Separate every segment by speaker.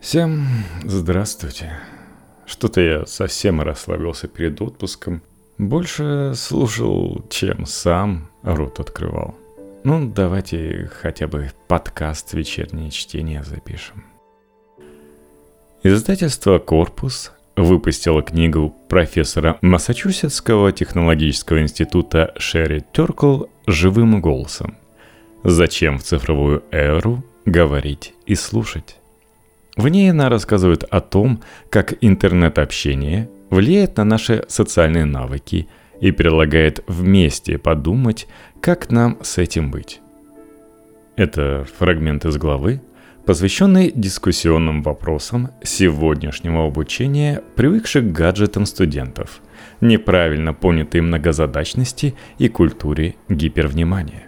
Speaker 1: Всем здравствуйте. Что-то я совсем расслабился перед отпуском. Больше слушал, чем сам рот открывал. Ну, давайте хотя бы подкаст «Вечернее чтение» запишем. Издательство «Корпус» выпустило книгу профессора Массачусетского технологического института Шерри Теркл «Живым голосом. Зачем в цифровую эру говорить и слушать?» В ней она рассказывает о том, как интернет-общение влияет на наши социальные навыки и предлагает вместе подумать, как нам с этим быть. Это фрагмент из главы, посвященный дискуссионным вопросам сегодняшнего обучения привыкших к гаджетам студентов, неправильно понятой многозадачности и культуре гипервнимания.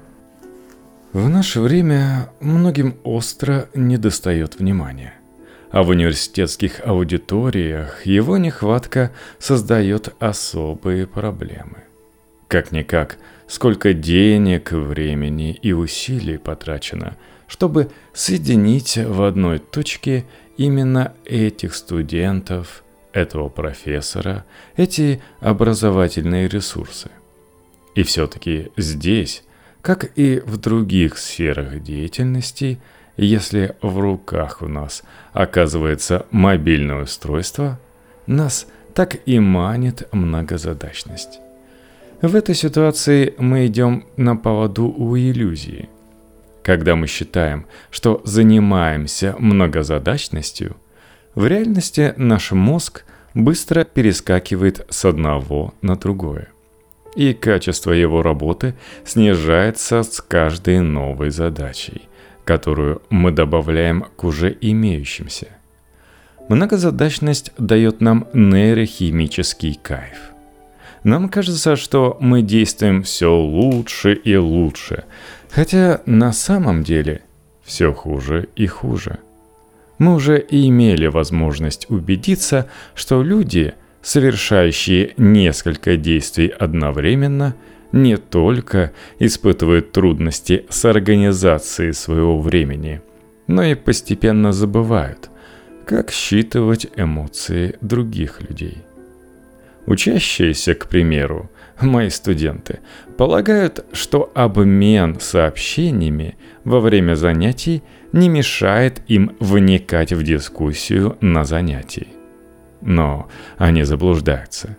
Speaker 1: В наше время многим остро недостает внимания. А в университетских аудиториях его нехватка создает особые проблемы. Как-никак, сколько денег, времени и усилий потрачено, чтобы соединить в одной точке именно этих студентов, этого профессора, эти образовательные ресурсы. И все-таки здесь, как и в других сферах деятельности, если в руках у нас оказывается мобильное устройство, нас так и манит многозадачность. В этой ситуации мы идем на поводу у иллюзии. Когда мы считаем, что занимаемся многозадачностью, в реальности наш мозг быстро перескакивает с одного на другое. И качество его работы снижается с каждой новой задачей, которую мы добавляем к уже имеющимся. Многозадачность дает нам нейрохимический кайф. Нам кажется, что мы действуем все лучше и лучше, хотя на самом деле все хуже и хуже. Мы уже имели возможность убедиться, что люди, совершающие несколько действий одновременно, не только испытывают трудности с организацией своего времени, но и постепенно забывают, как считывать эмоции других людей – Учащиеся, к примеру, мои студенты, полагают, что обмен сообщениями во время занятий не мешает им вникать в дискуссию на занятии. Но они заблуждаются.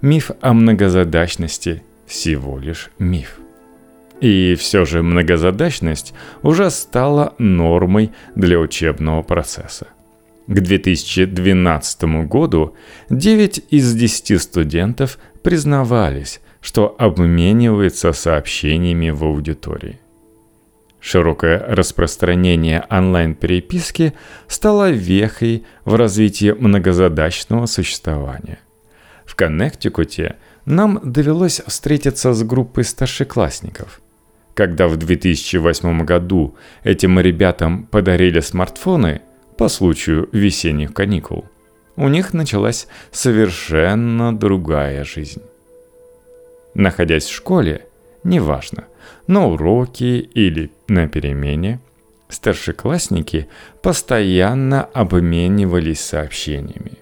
Speaker 1: Миф о многозадачности всего лишь миф. И все же многозадачность уже стала нормой для учебного процесса. К 2012 году 9 из 10 студентов признавались, что обмениваются сообщениями в аудитории. Широкое распространение онлайн-переписки стало вехой в развитии многозадачного существования. В Коннектикуте нам довелось встретиться с группой старшеклассников. Когда в 2008 году этим ребятам подарили смартфоны – по случаю весенних каникул. У них началась совершенно другая жизнь. Находясь в школе, неважно, на уроке или на перемене, старшеклассники постоянно обменивались сообщениями.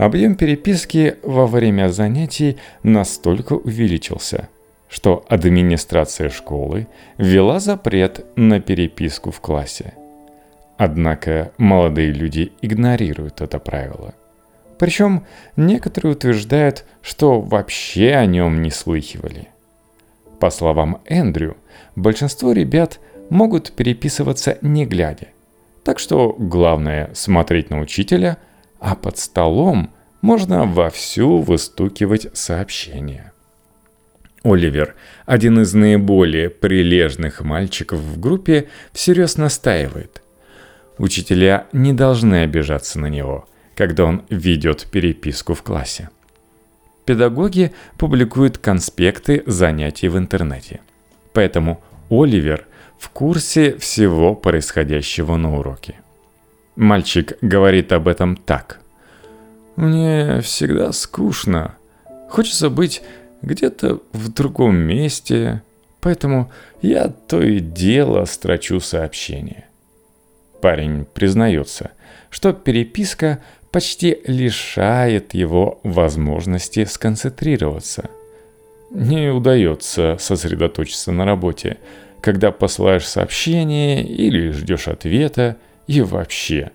Speaker 1: Объем переписки во время занятий настолько увеличился, что администрация школы ввела запрет на переписку в классе – Однако молодые люди игнорируют это правило. Причем некоторые утверждают, что вообще о нем не слыхивали. По словам Эндрю, большинство ребят могут переписываться не глядя. Так что главное смотреть на учителя, а под столом можно вовсю выстукивать сообщения. Оливер, один из наиболее прилежных мальчиков в группе, всерьез настаивает – Учителя не должны обижаться на него, когда он ведет переписку в классе. Педагоги публикуют конспекты занятий в интернете. Поэтому Оливер в курсе всего происходящего на уроке. Мальчик говорит об этом так. «Мне всегда скучно. Хочется быть где-то в другом месте, поэтому я то и дело строчу сообщения. Парень признается, что переписка почти лишает его возможности сконцентрироваться. Не удается сосредоточиться на работе, когда посылаешь сообщение или ждешь ответа, и вообще.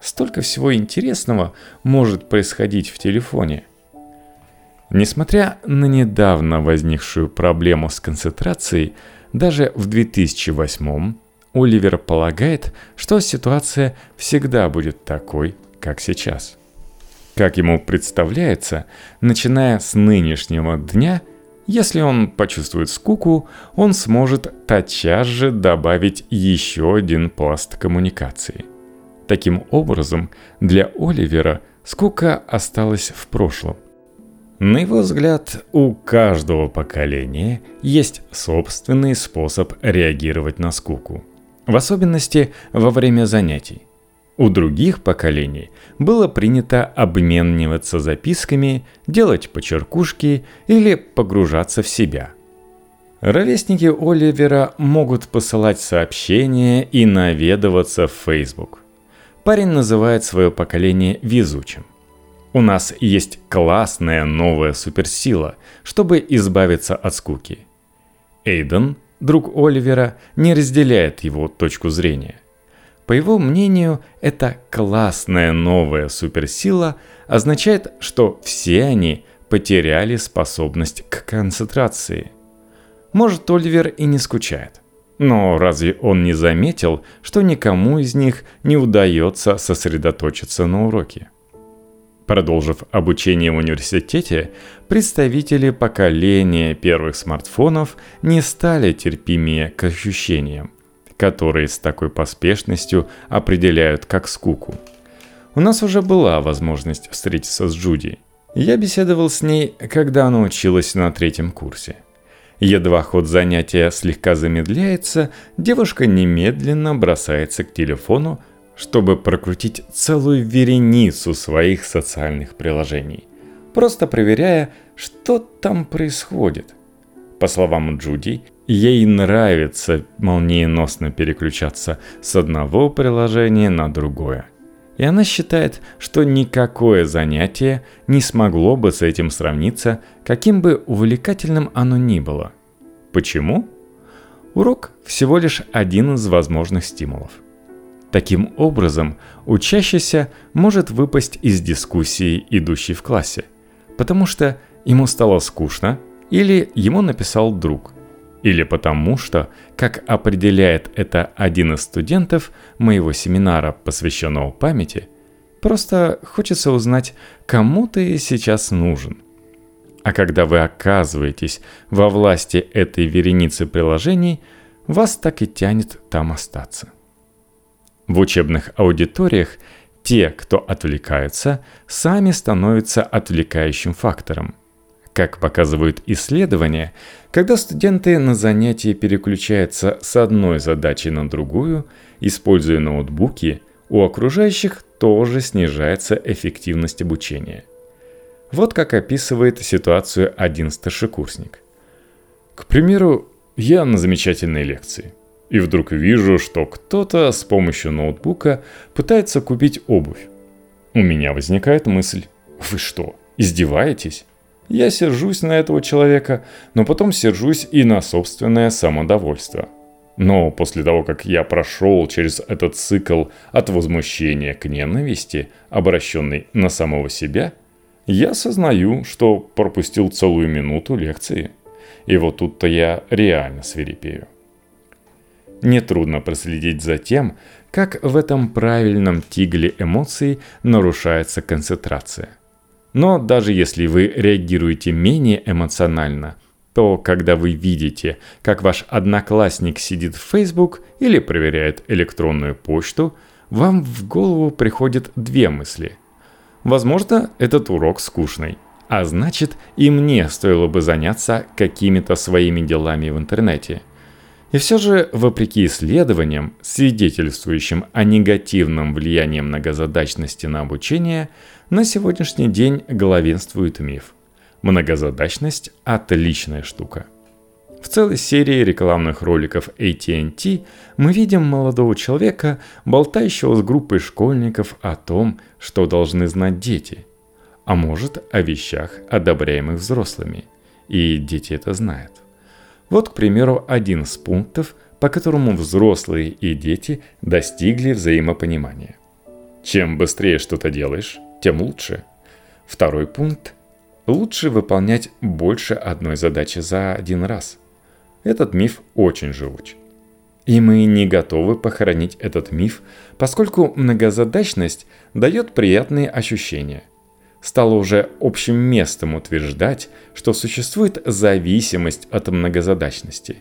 Speaker 1: Столько всего интересного может происходить в телефоне. Несмотря на недавно возникшую проблему с концентрацией, даже в 2008 Оливер полагает, что ситуация всегда будет такой, как сейчас. Как ему представляется, начиная с нынешнего дня, если он почувствует скуку, он сможет тотчас же добавить еще один пласт коммуникации. Таким образом, для Оливера скука осталась в прошлом. На его взгляд, у каждого поколения есть собственный способ реагировать на скуку. В особенности во время занятий. У других поколений было принято обмениваться записками, делать почеркушки или погружаться в себя. Ровесники Оливера могут посылать сообщения и наведываться в Facebook. Парень называет свое поколение везучим. У нас есть классная новая суперсила, чтобы избавиться от скуки. Эйден, друг Оливера, не разделяет его точку зрения. По его мнению, эта классная новая суперсила означает, что все они потеряли способность к концентрации. Может, Оливер и не скучает. Но разве он не заметил, что никому из них не удается сосредоточиться на уроке? Продолжив обучение в университете, представители поколения первых смартфонов не стали терпимее к ощущениям которые с такой поспешностью определяют как скуку. У нас уже была возможность встретиться с Джуди. Я беседовал с ней, когда она училась на третьем курсе. Едва ход занятия слегка замедляется, девушка немедленно бросается к телефону, чтобы прокрутить целую вереницу своих социальных приложений, просто проверяя, что там происходит. По словам Джуди, Ей нравится молниеносно переключаться с одного приложения на другое. И она считает, что никакое занятие не смогло бы с этим сравниться, каким бы увлекательным оно ни было. Почему? Урок всего лишь один из возможных стимулов. Таким образом, учащийся может выпасть из дискуссии, идущей в классе, потому что ему стало скучно или ему написал друг – или потому что, как определяет это один из студентов моего семинара, посвященного памяти, просто хочется узнать, кому ты сейчас нужен. А когда вы оказываетесь во власти этой вереницы приложений, вас так и тянет там остаться. В учебных аудиториях те, кто отвлекаются, сами становятся отвлекающим фактором – как показывают исследования, когда студенты на занятии переключаются с одной задачи на другую, используя ноутбуки, у окружающих тоже снижается эффективность обучения. Вот как описывает ситуацию один старшекурсник. К примеру, я на замечательной лекции. И вдруг вижу, что кто-то с помощью ноутбука пытается купить обувь. У меня возникает мысль, вы что, издеваетесь? Я сержусь на этого человека, но потом сержусь и на собственное самодовольство. Но после того, как я прошел через этот цикл от возмущения к ненависти, обращенный на самого себя, я осознаю, что пропустил целую минуту лекции. И вот тут-то я реально свирепею. Нетрудно проследить за тем, как в этом правильном тигле эмоций нарушается концентрация – но даже если вы реагируете менее эмоционально, то когда вы видите, как ваш одноклассник сидит в Facebook или проверяет электронную почту, вам в голову приходят две мысли. Возможно, этот урок скучный, а значит и мне стоило бы заняться какими-то своими делами в интернете. И все же, вопреки исследованиям, свидетельствующим о негативном влиянии многозадачности на обучение – на сегодняшний день главенствует миф. Многозадачность – отличная штука. В целой серии рекламных роликов AT&T мы видим молодого человека, болтающего с группой школьников о том, что должны знать дети, а может о вещах, одобряемых взрослыми. И дети это знают. Вот, к примеру, один из пунктов, по которому взрослые и дети достигли взаимопонимания. Чем быстрее что-то делаешь, тем лучше. Второй пункт – лучше выполнять больше одной задачи за один раз – этот миф очень живуч. И мы не готовы похоронить этот миф, поскольку многозадачность дает приятные ощущения. Стало уже общим местом утверждать, что существует зависимость от многозадачности.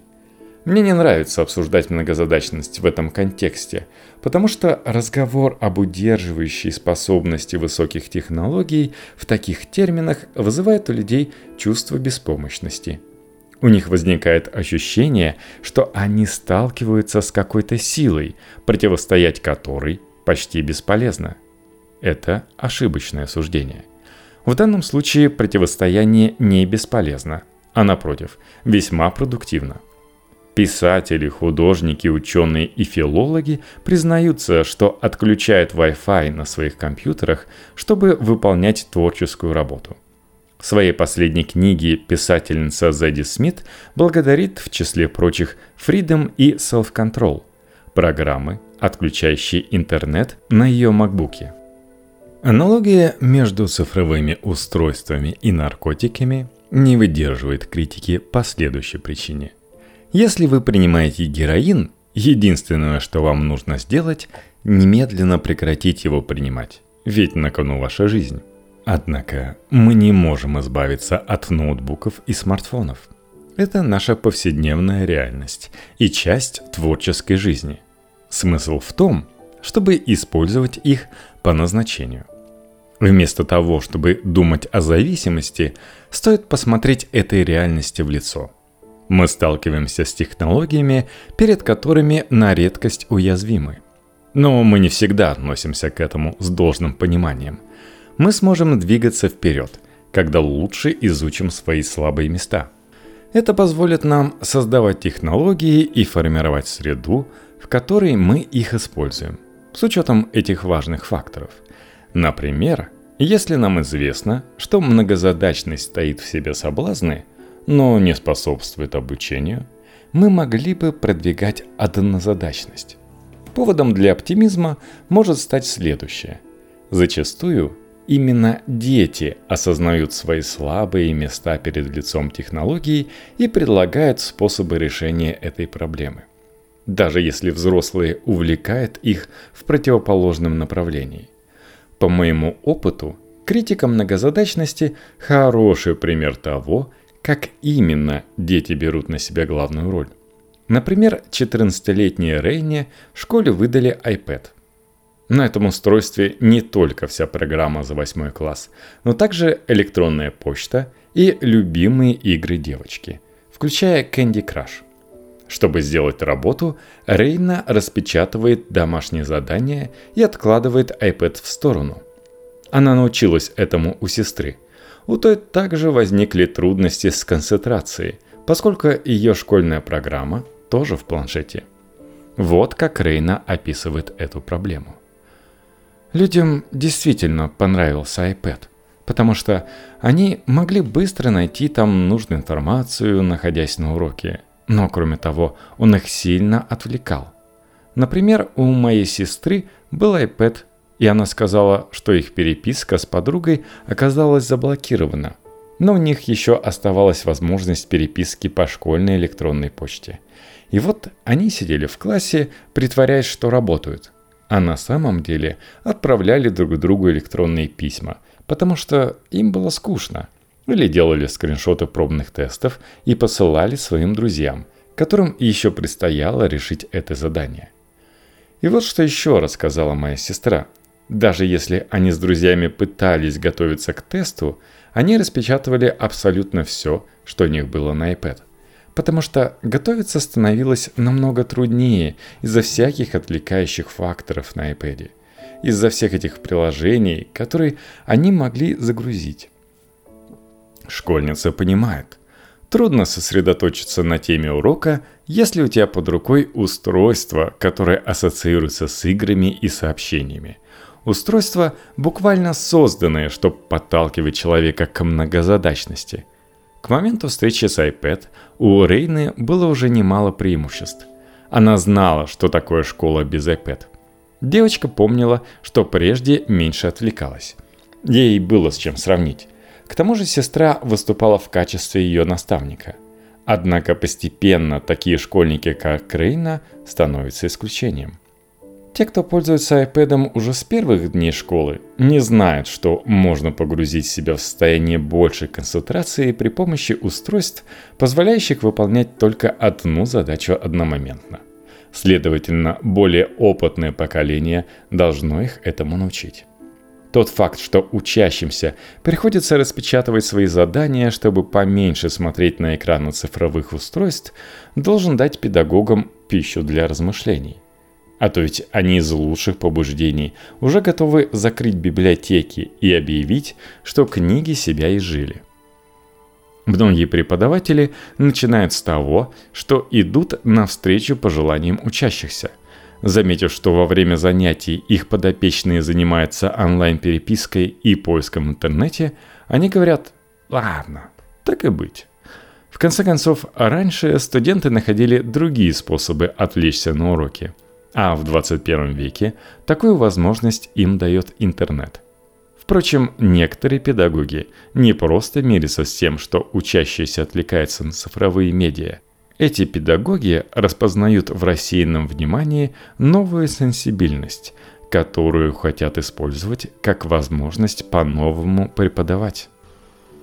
Speaker 1: Мне не нравится обсуждать многозадачность в этом контексте, потому что разговор об удерживающей способности высоких технологий в таких терминах вызывает у людей чувство беспомощности – у них возникает ощущение, что они сталкиваются с какой-то силой, противостоять которой почти бесполезно. Это ошибочное суждение. В данном случае противостояние не бесполезно, а напротив, весьма продуктивно. Писатели, художники, ученые и филологи признаются, что отключают Wi-Fi на своих компьютерах, чтобы выполнять творческую работу – в своей последней книге писательница Зэдди Смит благодарит, в числе прочих, Freedom и Self-Control – программы, отключающие интернет на ее макбуке. Аналогия между цифровыми устройствами и наркотиками не выдерживает критики по следующей причине. Если вы принимаете героин, единственное, что вам нужно сделать – немедленно прекратить его принимать, ведь на кону ваша жизнь. Однако мы не можем избавиться от ноутбуков и смартфонов. Это наша повседневная реальность и часть творческой жизни. Смысл в том, чтобы использовать их по назначению. Вместо того, чтобы думать о зависимости, стоит посмотреть этой реальности в лицо. Мы сталкиваемся с технологиями, перед которыми на редкость уязвимы. Но мы не всегда относимся к этому с должным пониманием – мы сможем двигаться вперед, когда лучше изучим свои слабые места. Это позволит нам создавать технологии и формировать среду, в которой мы их используем, с учетом этих важных факторов. Например, если нам известно, что многозадачность стоит в себе соблазны, но не способствует обучению, мы могли бы продвигать однозадачность. Поводом для оптимизма может стать следующее. Зачастую Именно дети осознают свои слабые места перед лицом технологий и предлагают способы решения этой проблемы. Даже если взрослые увлекают их в противоположном направлении. По моему опыту, критика многозадачности – хороший пример того, как именно дети берут на себя главную роль. Например, 14-летней Рейне в школе выдали iPad. На этом устройстве не только вся программа за восьмой класс, но также электронная почта и любимые игры девочки, включая Candy Crush. Чтобы сделать работу, Рейна распечатывает домашнее задание и откладывает iPad в сторону. Она научилась этому у сестры. У той также возникли трудности с концентрацией, поскольку ее школьная программа тоже в планшете. Вот как Рейна описывает эту проблему. Людям действительно понравился iPad, потому что они могли быстро найти там нужную информацию, находясь на уроке. Но кроме того, он их сильно отвлекал. Например, у моей сестры был iPad, и она сказала, что их переписка с подругой оказалась заблокирована. Но у них еще оставалась возможность переписки по школьной электронной почте. И вот они сидели в классе, притворяясь, что работают а на самом деле отправляли друг другу электронные письма, потому что им было скучно, или делали скриншоты пробных тестов и посылали своим друзьям, которым еще предстояло решить это задание. И вот что еще рассказала моя сестра. Даже если они с друзьями пытались готовиться к тесту, они распечатывали абсолютно все, что у них было на iPad – потому что готовиться становилось намного труднее из-за всяких отвлекающих факторов на iPad, из-за всех этих приложений, которые они могли загрузить. Школьница понимает, Трудно сосредоточиться на теме урока, если у тебя под рукой устройство, которое ассоциируется с играми и сообщениями. Устройство, буквально созданное, чтобы подталкивать человека к многозадачности. К моменту встречи с iPad у Рейны было уже немало преимуществ. Она знала, что такое школа без iPad. Девочка помнила, что прежде меньше отвлекалась. Ей было с чем сравнить. К тому же сестра выступала в качестве ее наставника. Однако постепенно такие школьники, как Крейна, становятся исключением. Те, кто пользуется iPad уже с первых дней школы, не знают, что можно погрузить себя в состояние большей концентрации при помощи устройств, позволяющих выполнять только одну задачу одномоментно. Следовательно, более опытное поколение должно их этому научить. Тот факт, что учащимся приходится распечатывать свои задания, чтобы поменьше смотреть на экраны цифровых устройств, должен дать педагогам пищу для размышлений. А то ведь они из лучших побуждений уже готовы закрыть библиотеки и объявить, что книги себя изжили. Многие преподаватели начинают с того, что идут навстречу пожеланиям учащихся – Заметив, что во время занятий их подопечные занимаются онлайн-перепиской и поиском в интернете, они говорят «Ладно, так и быть». В конце концов, раньше студенты находили другие способы отвлечься на уроки. А в 21 веке такую возможность им дает интернет. Впрочем, некоторые педагоги не просто мирятся с тем, что учащиеся отвлекаются на цифровые медиа, эти педагоги распознают в рассеянном внимании новую сенсибильность, которую хотят использовать как возможность по-новому преподавать.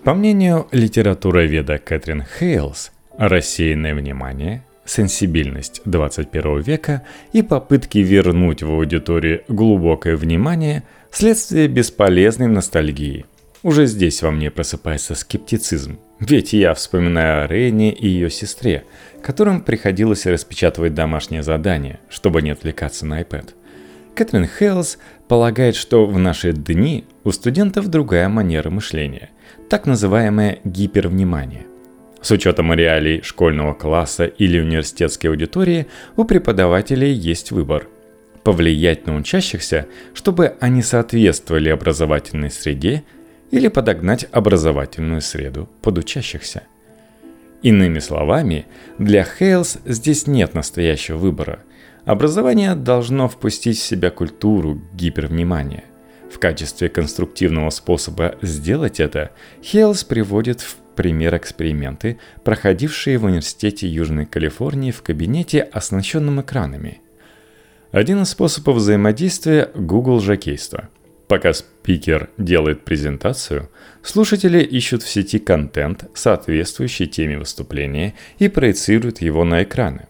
Speaker 1: По мнению литературоведа Кэтрин Хейлс, рассеянное внимание, сенсибильность 21 века и попытки вернуть в аудиторию глубокое внимание – следствие бесполезной ностальгии. Уже здесь во мне просыпается скептицизм – ведь я вспоминаю о Рене и ее сестре, которым приходилось распечатывать домашнее задание, чтобы не отвлекаться на iPad. Кэтрин Хейлс полагает, что в наши дни у студентов другая манера мышления, так называемое гипервнимание. С учетом реалий школьного класса или университетской аудитории у преподавателей есть выбор – повлиять на учащихся, чтобы они соответствовали образовательной среде – или подогнать образовательную среду под учащихся. Иными словами, для Хейлс здесь нет настоящего выбора. Образование должно впустить в себя культуру гипервнимания. В качестве конструктивного способа сделать это Хейлс приводит в пример эксперименты, проходившие в Университете Южной Калифорнии в кабинете, оснащенном экранами. Один из способов взаимодействия – Google жокейство – Пока спикер делает презентацию, слушатели ищут в сети контент, соответствующий теме выступления, и проецируют его на экраны.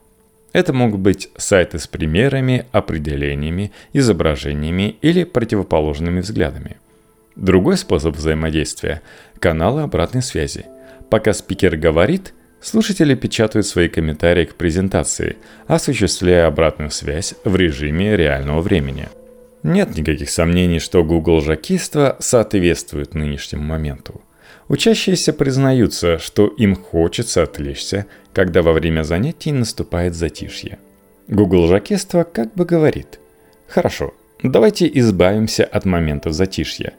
Speaker 1: Это могут быть сайты с примерами, определениями, изображениями или противоположными взглядами. Другой способ взаимодействия – каналы обратной связи. Пока спикер говорит, слушатели печатают свои комментарии к презентации, осуществляя обратную связь в режиме реального времени – нет никаких сомнений, что Google жакиство соответствует нынешнему моменту. Учащиеся признаются, что им хочется отвлечься, когда во время занятий наступает затишье. Google жакиство как бы говорит «Хорошо, давайте избавимся от моментов затишья».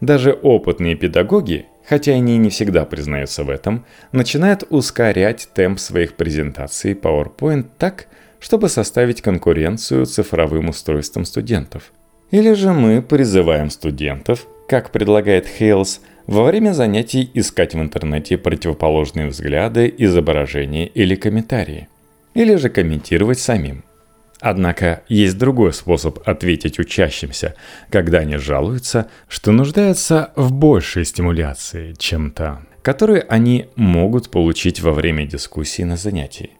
Speaker 1: Даже опытные педагоги, хотя они не всегда признаются в этом, начинают ускорять темп своих презентаций PowerPoint так, чтобы составить конкуренцию цифровым устройствам студентов – или же мы призываем студентов, как предлагает Хейлс, во время занятий искать в интернете противоположные взгляды, изображения или комментарии. Или же комментировать самим. Однако есть другой способ ответить учащимся, когда они жалуются, что нуждаются в большей стимуляции, чем та, которую они могут получить во время дискуссии на занятии.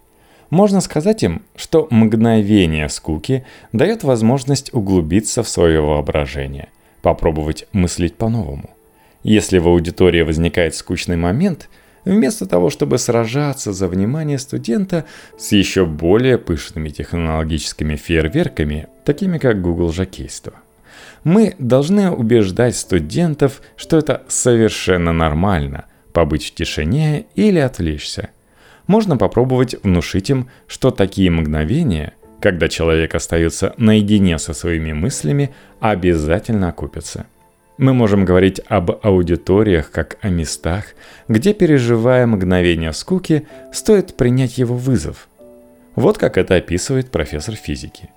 Speaker 1: Можно сказать им, что мгновение скуки дает возможность углубиться в свое воображение, попробовать мыслить по-новому. Если в аудитории возникает скучный момент, вместо того, чтобы сражаться за внимание студента с еще более пышными технологическими фейерверками, такими как Google жокейство, мы должны убеждать студентов, что это совершенно нормально – побыть в тишине или отвлечься. Можно попробовать внушить им, что такие мгновения, когда человек остается наедине со своими мыслями, обязательно окупятся. Мы можем говорить об аудиториях как о местах, где, переживая мгновение скуки, стоит принять его вызов. Вот как это описывает профессор физики.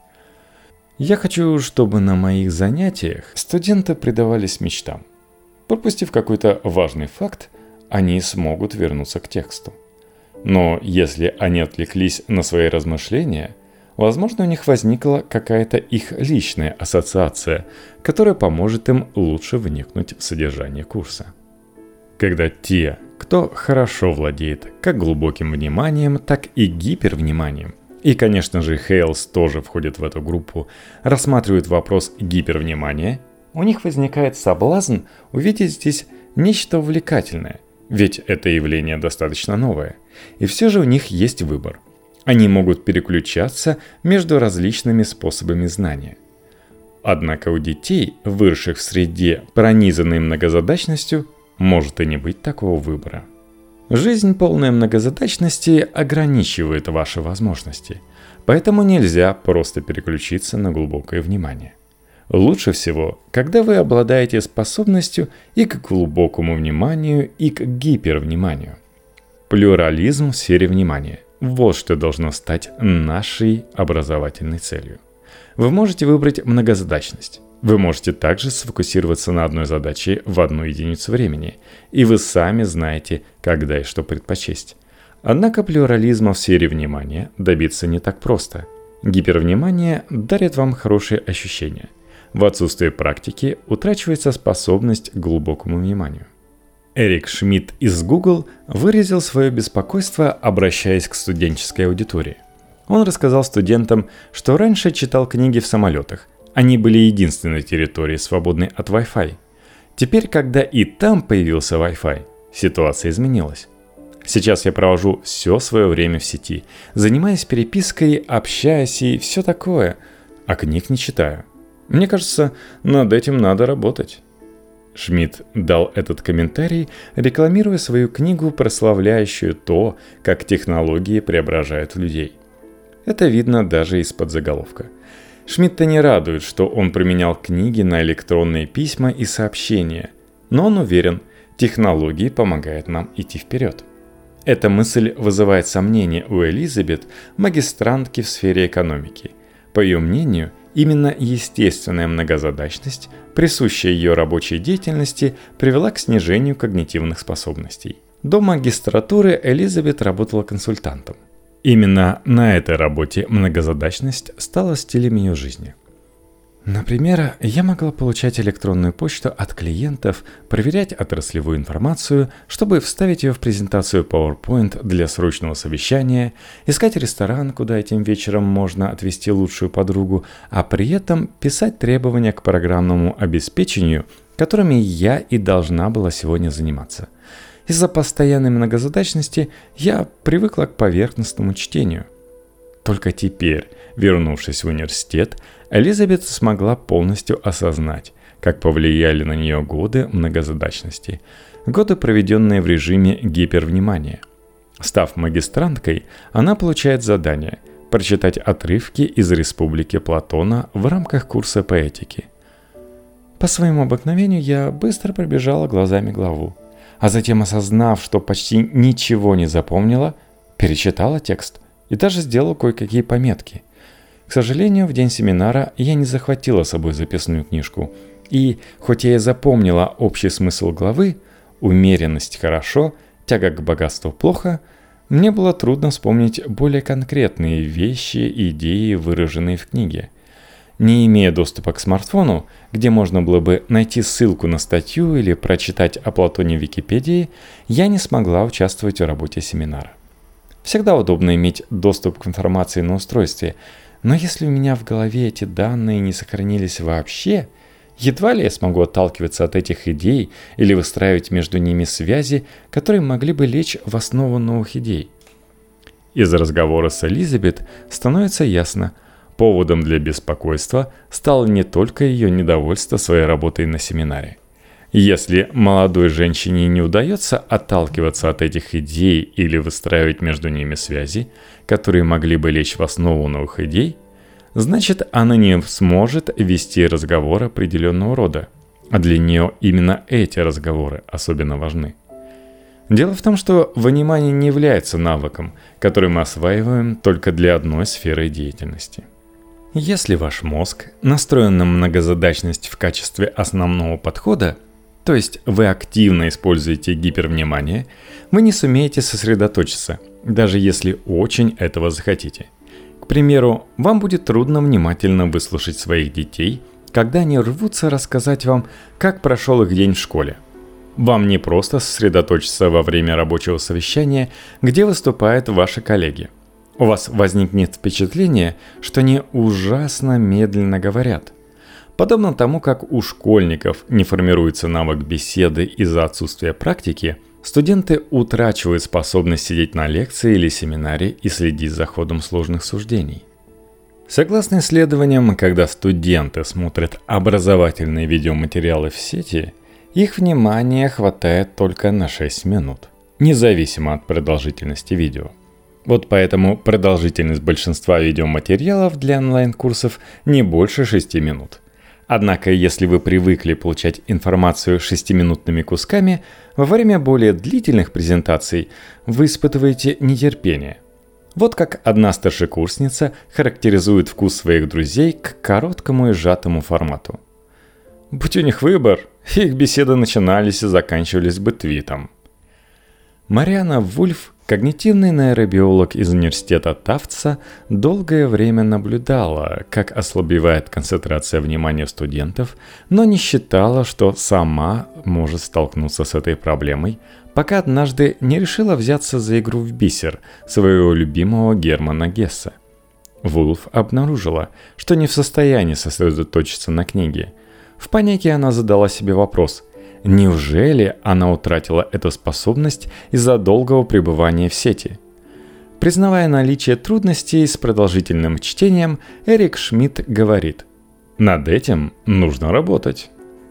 Speaker 1: Я хочу, чтобы на моих занятиях студенты предавались мечтам. Пропустив какой-то важный факт, они смогут вернуться к тексту. Но если они отвлеклись на свои размышления, возможно, у них возникла какая-то их личная ассоциация, которая поможет им лучше вникнуть в содержание курса. Когда те, кто хорошо владеет как глубоким вниманием, так и гипервниманием, и, конечно же, Хейлс тоже входит в эту группу, рассматривают вопрос гипервнимания, у них возникает соблазн увидеть здесь нечто увлекательное, ведь это явление достаточно новое. И все же у них есть выбор. Они могут переключаться между различными способами знания. Однако у детей, выросших в среде, пронизанной многозадачностью, может и не быть такого выбора. Жизнь, полная многозадачности, ограничивает ваши возможности, поэтому нельзя просто переключиться на глубокое внимание – Лучше всего, когда вы обладаете способностью и к глубокому вниманию, и к гипервниманию. Плюрализм в сфере внимания – вот что должно стать нашей образовательной целью. Вы можете выбрать многозадачность. Вы можете также сфокусироваться на одной задаче в одну единицу времени, и вы сами знаете, когда и что предпочесть. Однако плюрализма в сфере внимания добиться не так просто. Гипервнимание дарит вам хорошие ощущения – в отсутствие практики утрачивается способность к глубокому вниманию. Эрик Шмидт из Google выразил свое беспокойство, обращаясь к студенческой аудитории. Он рассказал студентам, что раньше читал книги в самолетах. Они были единственной территорией, свободной от Wi-Fi. Теперь, когда и там появился Wi-Fi, ситуация изменилась. Сейчас я провожу все свое время в сети, занимаясь перепиской, общаясь и все такое, а книг не читаю – мне кажется, над этим надо работать. Шмидт дал этот комментарий, рекламируя свою книгу, прославляющую то, как технологии преображают людей. Это видно даже из-под заголовка. Шмидта не радует, что он применял книги на электронные письма и сообщения, но он уверен, технологии помогают нам идти вперед. Эта мысль вызывает сомнения у Элизабет, магистрантки в сфере экономики. По ее мнению – Именно естественная многозадачность, присущая ее рабочей деятельности, привела к снижению когнитивных способностей. До магистратуры Элизабет работала консультантом. Именно на этой работе многозадачность стала стилем ее жизни – Например, я могла получать электронную почту от клиентов, проверять отраслевую информацию, чтобы вставить ее в презентацию PowerPoint для срочного совещания, искать ресторан, куда этим вечером можно отвезти лучшую подругу, а при этом писать требования к программному обеспечению, которыми я и должна была сегодня заниматься. Из-за постоянной многозадачности я привыкла к поверхностному чтению. Только теперь, вернувшись в университет, Элизабет смогла полностью осознать, как повлияли на нее годы многозадачности, годы, проведенные в режиме гипервнимания. Став магистранткой, она получает задание прочитать отрывки из «Республики Платона» в рамках курса по этике. По своему обыкновению я быстро пробежала глазами главу, а затем, осознав, что почти ничего не запомнила, перечитала текст и даже сделала кое-какие пометки – к сожалению, в день семинара я не захватила с собой записную книжку. И, хоть я и запомнила общий смысл главы «Умеренность хорошо, тяга к богатству плохо», мне было трудно вспомнить более конкретные вещи и идеи, выраженные в книге. Не имея доступа к смартфону, где можно было бы найти ссылку на статью или прочитать о Платоне в Википедии, я не смогла участвовать в работе семинара. Всегда удобно иметь доступ к информации на устройстве – но если у меня в голове эти данные не сохранились вообще, едва ли я смогу отталкиваться от этих идей или выстраивать между ними связи, которые могли бы лечь в основу новых идей. Из разговора с Элизабет становится ясно, поводом для беспокойства стало не только ее недовольство своей работой на семинаре. Если молодой женщине не удается отталкиваться от этих идей или выстраивать между ними связи, которые могли бы лечь в основу новых идей, значит она не сможет вести разговор определенного рода. А для нее именно эти разговоры особенно важны. Дело в том, что внимание не является навыком, который мы осваиваем только для одной сферы деятельности. Если ваш мозг настроен на многозадачность в качестве основного подхода, то есть вы активно используете гипервнимание, вы не сумеете сосредоточиться, даже если очень этого захотите. К примеру, вам будет трудно внимательно выслушать своих детей, когда они рвутся рассказать вам, как прошел их день в школе. Вам не просто сосредоточиться во время рабочего совещания, где выступают ваши коллеги. У вас возникнет впечатление, что они ужасно медленно говорят. Подобно тому, как у школьников не формируется навык беседы из-за отсутствия практики, студенты утрачивают способность сидеть на лекции или семинаре и следить за ходом сложных суждений. Согласно исследованиям, когда студенты смотрят образовательные видеоматериалы в сети, их внимания хватает только на 6 минут, независимо от продолжительности видео. Вот поэтому продолжительность большинства видеоматериалов для онлайн-курсов не больше 6 минут – Однако, если вы привыкли получать информацию шестиминутными кусками, во время более длительных презентаций вы испытываете нетерпение. Вот как одна старшекурсница характеризует вкус своих друзей к короткому и сжатому формату. Будь у них выбор, их беседы начинались и заканчивались бы твитом. Мариана Вульф Когнитивный нейробиолог из университета Тафтса долгое время наблюдала, как ослабевает концентрация внимания студентов, но не считала, что сама может столкнуться с этой проблемой, пока однажды не решила взяться за игру в бисер своего любимого Германа Гесса. Вулф обнаружила, что не в состоянии сосредоточиться на книге. В панике она задала себе вопрос – Неужели она утратила эту способность из-за долгого пребывания в сети? Признавая наличие трудностей с продолжительным чтением, Эрик Шмидт говорит, «Над этим нужно работать».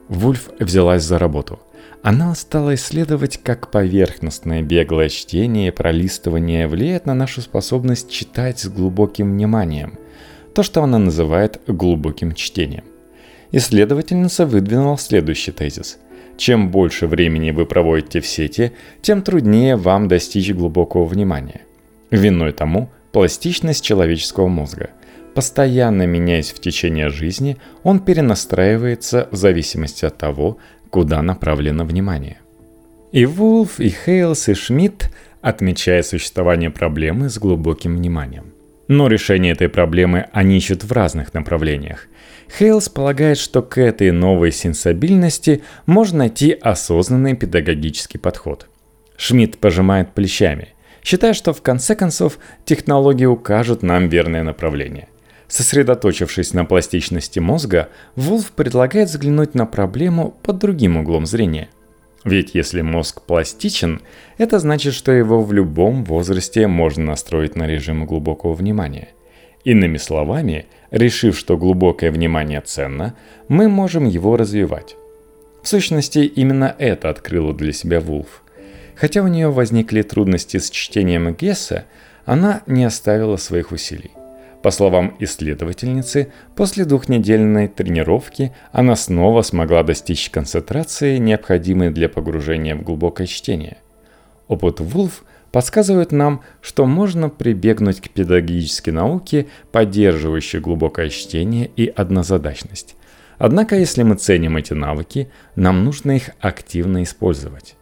Speaker 1: Вульф взялась за работу. Она стала исследовать, как поверхностное беглое чтение и пролистывание влияет на нашу способность читать с глубоким вниманием. То, что она называет глубоким чтением. Исследовательница выдвинула следующий тезис. Чем больше времени вы проводите в сети, тем труднее вам достичь глубокого внимания. Виной тому пластичность человеческого мозга. Постоянно меняясь в течение жизни, он перенастраивается в зависимости от того, куда направлено внимание. И Вулф, и Хейлс, и Шмидт отмечают существование проблемы с глубоким вниманием. Но решение этой проблемы они ищут в разных направлениях. Хейлс полагает, что к этой новой сенсабильности можно найти осознанный педагогический подход. Шмидт пожимает плечами, считая, что в конце концов технологии укажут нам верное направление. Сосредоточившись на пластичности мозга, Вулф предлагает взглянуть на проблему под другим углом зрения. Ведь если мозг пластичен, это значит, что его в любом возрасте можно настроить на режим глубокого внимания. Иными словами, решив, что глубокое внимание ценно, мы можем его развивать. В сущности, именно это открыла для себя Вулф. Хотя у нее возникли трудности с чтением Гесса, она не оставила своих усилий. По словам исследовательницы, после двухнедельной тренировки она снова смогла достичь концентрации, необходимой для погружения в глубокое чтение. Опыт Вулф подсказывает нам, что можно прибегнуть к педагогической науке, поддерживающей глубокое чтение и однозадачность. Однако, если мы ценим эти навыки, нам нужно их активно использовать.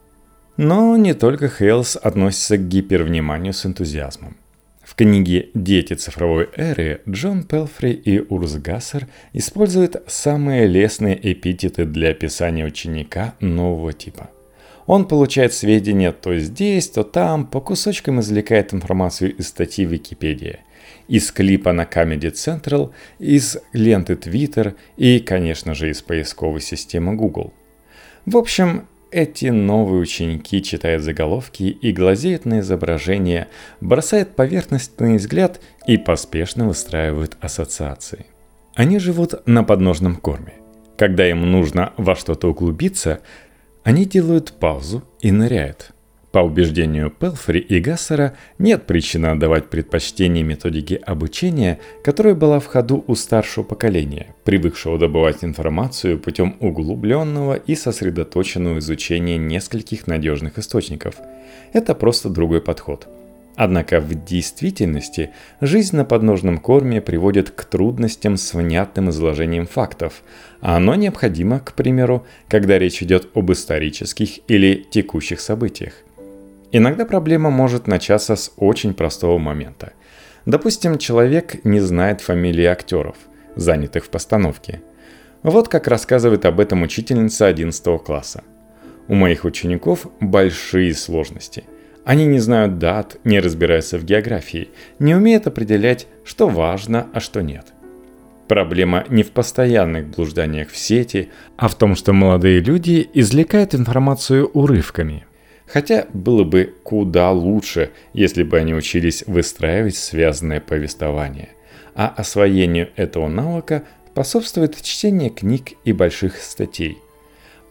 Speaker 1: Но не только Хейлс относится к гипервниманию с энтузиазмом. В книге «Дети цифровой эры» Джон Пелфри и Урс Гассер используют самые лестные эпитеты для описания ученика нового типа. Он получает сведения то здесь, то там, по кусочкам извлекает информацию из статьи Википедия, из клипа на Comedy Central, из ленты Twitter и, конечно же, из поисковой системы Google. В общем, эти новые ученики читают заголовки и глазеют на изображение, бросают поверхностный взгляд и поспешно выстраивают ассоциации. Они живут на подножном корме. Когда им нужно во что-то углубиться, Они делают паузу и ныряют. По убеждению Пелфри и Гассера, нет причины отдавать предпочтение методике обучения, которая была в ходу у старшего поколения, привыкшего добывать информацию путем углубленного и сосредоточенного изучения нескольких надежных источников. Это просто другой подход – Однако в действительности жизнь на подножном корме приводит к трудностям с внятным изложением фактов, а оно необходимо, к примеру, когда речь идет об исторических или текущих событиях. Иногда проблема может начаться с очень простого момента. Допустим, человек не знает фамилии актеров, занятых в постановке. Вот как рассказывает об этом учительница 11 класса. У моих учеников большие сложности – они не знают дат, не разбираются в географии, не умеют определять, что важно, а что нет. Проблема не в постоянных блужданиях в сети, а в том, что молодые люди извлекают информацию урывками. Хотя было бы куда лучше, если бы они учились выстраивать связанное повествование. А освоению этого навыка способствует чтение книг и больших статей –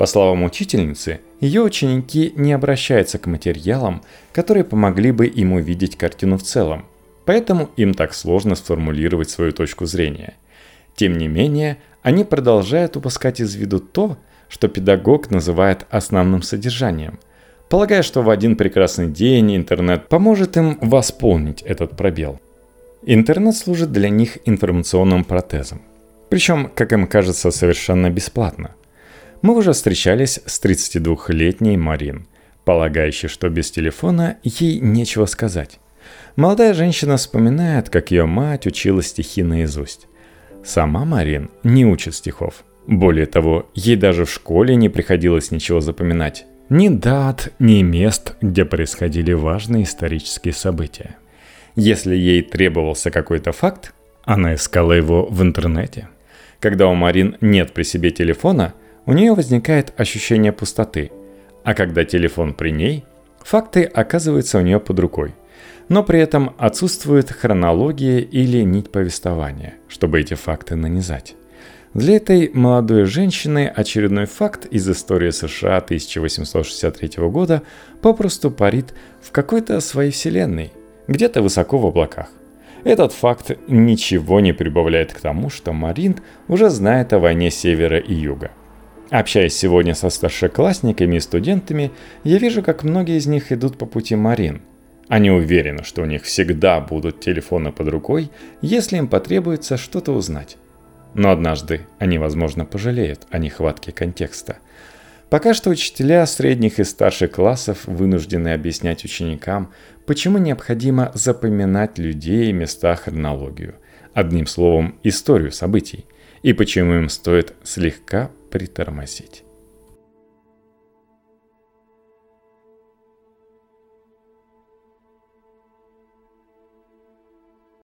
Speaker 1: по словам учительницы, ее ученики не обращаются к материалам, которые помогли бы им увидеть картину в целом, поэтому им так сложно сформулировать свою точку зрения. Тем не менее, они продолжают упускать из виду то, что педагог называет основным содержанием, полагая, что в один прекрасный день интернет поможет им восполнить этот пробел. Интернет служит для них информационным протезом. Причем, как им кажется, совершенно бесплатно – мы уже встречались с 32-летней Марин, полагающей, что без телефона ей нечего сказать. Молодая женщина вспоминает, как ее мать учила стихи наизусть. Сама Марин не учит стихов. Более того, ей даже в школе не приходилось ничего запоминать. Ни дат, ни мест, где происходили важные исторические события. Если ей требовался какой-то факт, она искала его в интернете. Когда у Марин нет при себе телефона, у нее возникает ощущение пустоты, а когда телефон при ней, факты оказываются у нее под рукой. Но при этом отсутствует хронология или нить повествования, чтобы эти факты нанизать. Для этой молодой женщины очередной факт из истории США 1863 года попросту парит в какой-то своей вселенной, где-то высоко в облаках. Этот факт ничего не прибавляет к тому, что Марин уже знает о войне Севера и Юга – Общаясь сегодня со старшеклассниками и студентами, я вижу, как многие из них идут по пути Марин. Они уверены, что у них всегда будут телефоны под рукой, если им потребуется что-то узнать. Но однажды они, возможно, пожалеют о нехватке контекста. Пока что учителя средних и старших классов вынуждены объяснять ученикам, почему необходимо запоминать людей, места, хронологию. Одним словом, историю событий. И почему им стоит слегка притормозить.